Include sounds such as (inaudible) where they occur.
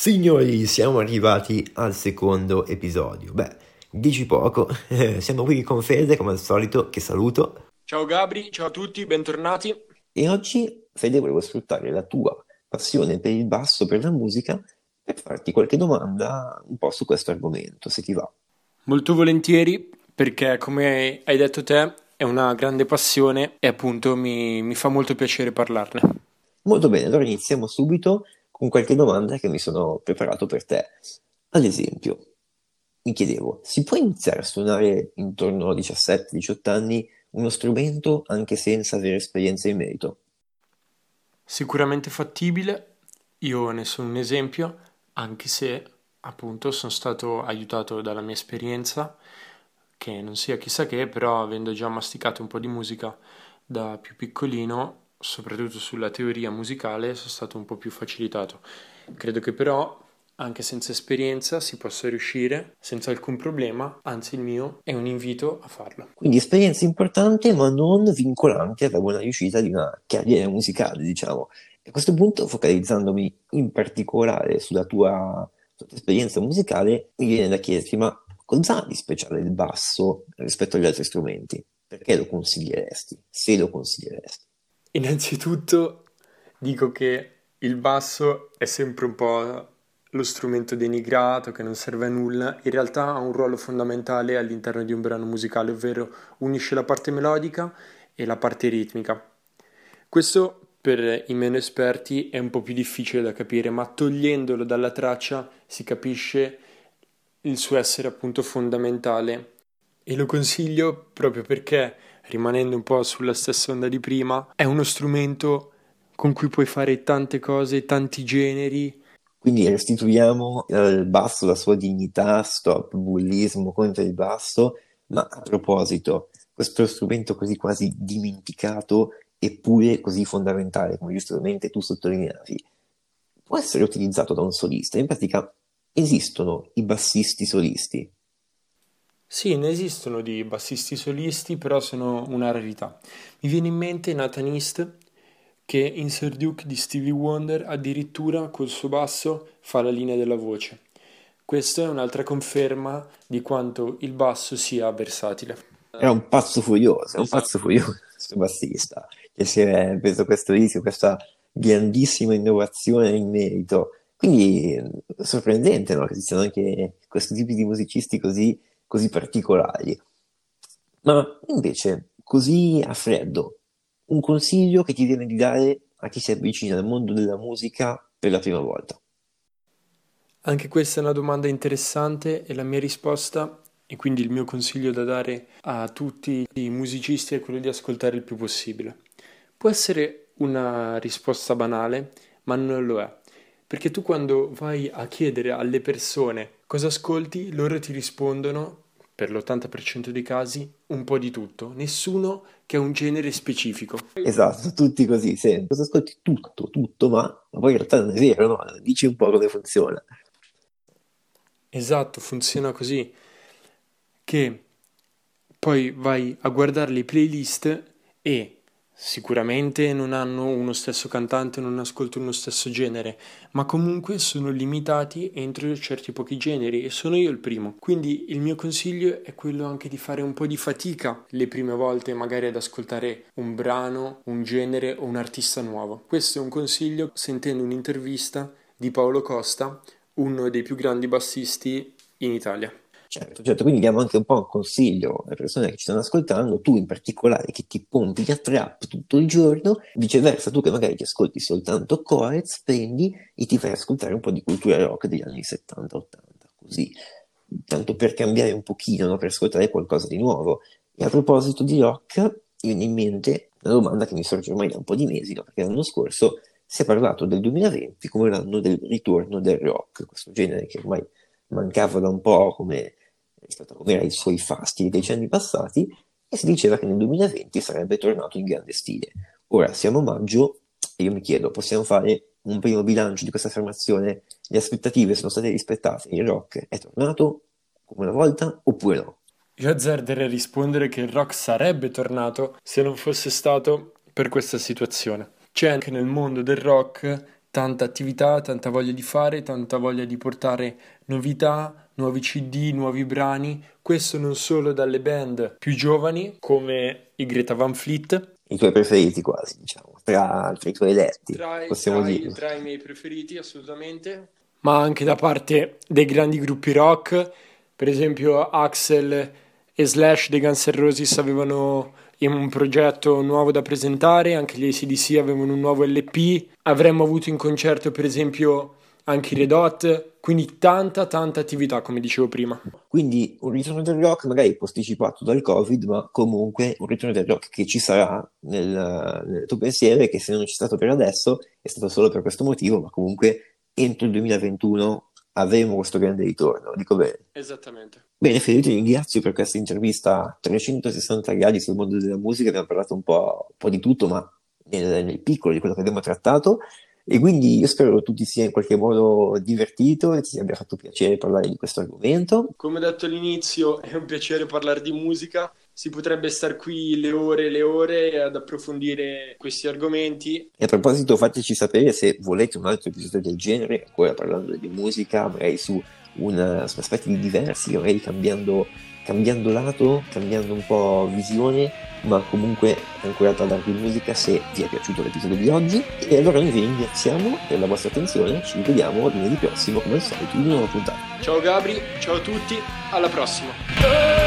Signori, siamo arrivati al secondo episodio. Beh, dici poco, (laughs) siamo qui con Fede come al solito, che saluto. Ciao Gabri, ciao a tutti, bentornati. E oggi, Fede, volevo sfruttare la tua passione per il basso, per la musica, per farti qualche domanda un po' su questo argomento, se ti va. Molto volentieri, perché come hai detto te, è una grande passione e appunto mi, mi fa molto piacere parlarne. Molto bene, allora iniziamo subito con qualche domanda che mi sono preparato per te. Ad esempio, mi chiedevo, si può iniziare a suonare intorno a 17-18 anni uno strumento anche senza avere esperienza in merito? Sicuramente fattibile, io ne sono un esempio, anche se appunto sono stato aiutato dalla mia esperienza, che non sia chissà che, però avendo già masticato un po' di musica da più piccolino, soprattutto sulla teoria musicale, sono stato un po' più facilitato. Credo che però anche senza esperienza si possa riuscire senza alcun problema, anzi il mio è un invito a farlo. Quindi esperienza importante ma non vincolante alla buona riuscita di una carriera musicale, diciamo. A questo punto, focalizzandomi in particolare sulla tua, sulla tua esperienza musicale, mi viene da chiederti, ma cosa ha di speciale il basso rispetto agli altri strumenti? Perché lo consiglieresti? Se lo consiglieresti? Innanzitutto dico che il basso è sempre un po' lo strumento denigrato che non serve a nulla, in realtà ha un ruolo fondamentale all'interno di un brano musicale, ovvero unisce la parte melodica e la parte ritmica. Questo per i meno esperti è un po' più difficile da capire, ma togliendolo dalla traccia si capisce il suo essere appunto fondamentale e lo consiglio proprio perché, rimanendo un po' sulla stessa onda di prima, è uno strumento con cui puoi fare tante cose, tanti generi, quindi restituiamo al basso la sua dignità, stop bullismo contro il basso, ma a proposito, questo strumento così quasi dimenticato eppure così fondamentale, come giustamente tu sottolineavi, può essere utilizzato da un solista. In pratica esistono i bassisti solisti. Sì, ne esistono di bassisti solisti, però sono una rarità. Mi viene in mente Nathan East, che in Sir Duke di Stevie Wonder addirittura col suo basso fa la linea della voce. Questa è un'altra conferma di quanto il basso sia versatile. È un pazzo furioso, è un pazzo furioso questo bassista, che si è preso questo rischio, questa grandissima innovazione in merito. Quindi sorprendente no? che ci siano anche questi tipi di musicisti così, così particolari. Ma invece, così a freddo, un consiglio che ti viene di dare a chi si avvicina al mondo della musica per la prima volta? Anche questa è una domanda interessante e la mia risposta, e quindi il mio consiglio da dare a tutti i musicisti è quello di ascoltare il più possibile. Può essere una risposta banale, ma non lo è. Perché tu quando vai a chiedere alle persone cosa ascolti, loro ti rispondono per l'80% dei casi, un po' di tutto, nessuno che ha un genere specifico. Esatto, tutti così, sempre. Ascolti tutto, tutto, ma, ma poi in realtà non è vero, no? Dici un po' come funziona. Esatto, funziona così, che poi vai a guardare le playlist e Sicuramente non hanno uno stesso cantante, non ascoltano uno stesso genere, ma comunque sono limitati entro certi pochi generi e sono io il primo. Quindi il mio consiglio è quello anche di fare un po' di fatica le prime volte magari ad ascoltare un brano, un genere o un artista nuovo. Questo è un consiglio sentendo un'intervista di Paolo Costa, uno dei più grandi bassisti in Italia. Certo, certo, quindi diamo anche un po' un consiglio alle persone che ci stanno ascoltando, tu in particolare che ti pompi la trap tutto il giorno, viceversa tu che magari ti ascolti soltanto Coez, prendi e ti fai ascoltare un po' di cultura rock degli anni 70-80, così, tanto per cambiare un pochino, no? per ascoltare qualcosa di nuovo. E a proposito di rock, viene in mente una domanda che mi sorge ormai da un po' di mesi, no? perché l'anno scorso si è parlato del 2020 come l'anno del ritorno del rock, questo genere che ormai mancava da un po' come rispetto a come era i suoi fasti dei decenni passati e si diceva che nel 2020 sarebbe tornato in grande stile. Ora siamo a maggio e io mi chiedo, possiamo fare un primo bilancio di questa affermazione? Le aspettative sono state rispettate? Il rock è tornato come una volta oppure no? Io azzarderei a rispondere che il rock sarebbe tornato se non fosse stato per questa situazione. C'è anche nel mondo del rock tanta attività, tanta voglia di fare, tanta voglia di portare novità, nuovi CD, nuovi brani. Questo non solo dalle band più giovani come i Greta Van Fleet. I tuoi preferiti quasi, diciamo, tra, tra i tuoi eletti, tra, possiamo tra, dire. Tra i miei preferiti, assolutamente. Ma anche da parte dei grandi gruppi rock, per esempio Axel e Slash dei Guns N' Roses avevano un progetto nuovo da presentare, anche gli ACDC avevano un nuovo LP, avremmo avuto in concerto per esempio anche i Red Hot, quindi tanta tanta attività come dicevo prima. Quindi un ritorno del rock magari posticipato dal Covid, ma comunque un ritorno del rock che ci sarà nel, nel tuo pensiero e che se non c'è stato per adesso è stato solo per questo motivo, ma comunque entro il 2021 avremo questo grande ritorno, dico bene. Esattamente. Bene, Fede, ti ringrazio per questa intervista a 360 gradi sul mondo della musica, abbiamo parlato un po', un po di tutto, ma nel, nel, piccolo di quello che abbiamo trattato, e quindi io spero che tu ti sia in qualche modo divertito e ti abbia fatto piacere parlare di questo argomento. Come detto all'inizio, (laughs) è un piacere parlare di musica, si potrebbe stare qui le ore e le ore ad approfondire questi argomenti. E a proposito, fateci sapere se volete un altro episodio del genere, ancora parlando di musica, magari su, una, su aspetti diversi, magari cambiando, cambiando lato, cambiando un po' visione, ma comunque ancora parlando di musica se vi è piaciuto l'episodio di oggi. E allora noi vi ringraziamo per la vostra attenzione, ci rivediamo lunedì prossimo come al solito in una nuova puntata. Ciao Gabri, ciao a tutti, alla prossima!